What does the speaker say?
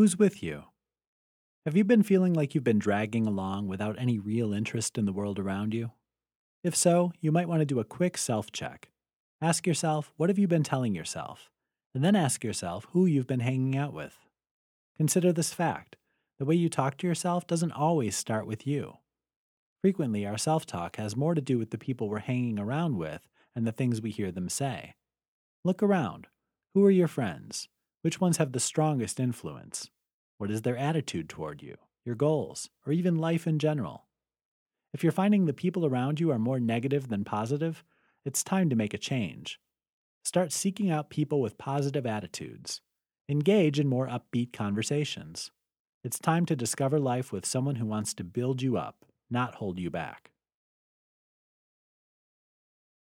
Who's with you? Have you been feeling like you've been dragging along without any real interest in the world around you? If so, you might want to do a quick self check. Ask yourself, what have you been telling yourself? And then ask yourself who you've been hanging out with. Consider this fact the way you talk to yourself doesn't always start with you. Frequently, our self talk has more to do with the people we're hanging around with and the things we hear them say. Look around. Who are your friends? Which ones have the strongest influence? What is their attitude toward you, your goals, or even life in general? If you're finding the people around you are more negative than positive, it's time to make a change. Start seeking out people with positive attitudes. Engage in more upbeat conversations. It's time to discover life with someone who wants to build you up, not hold you back.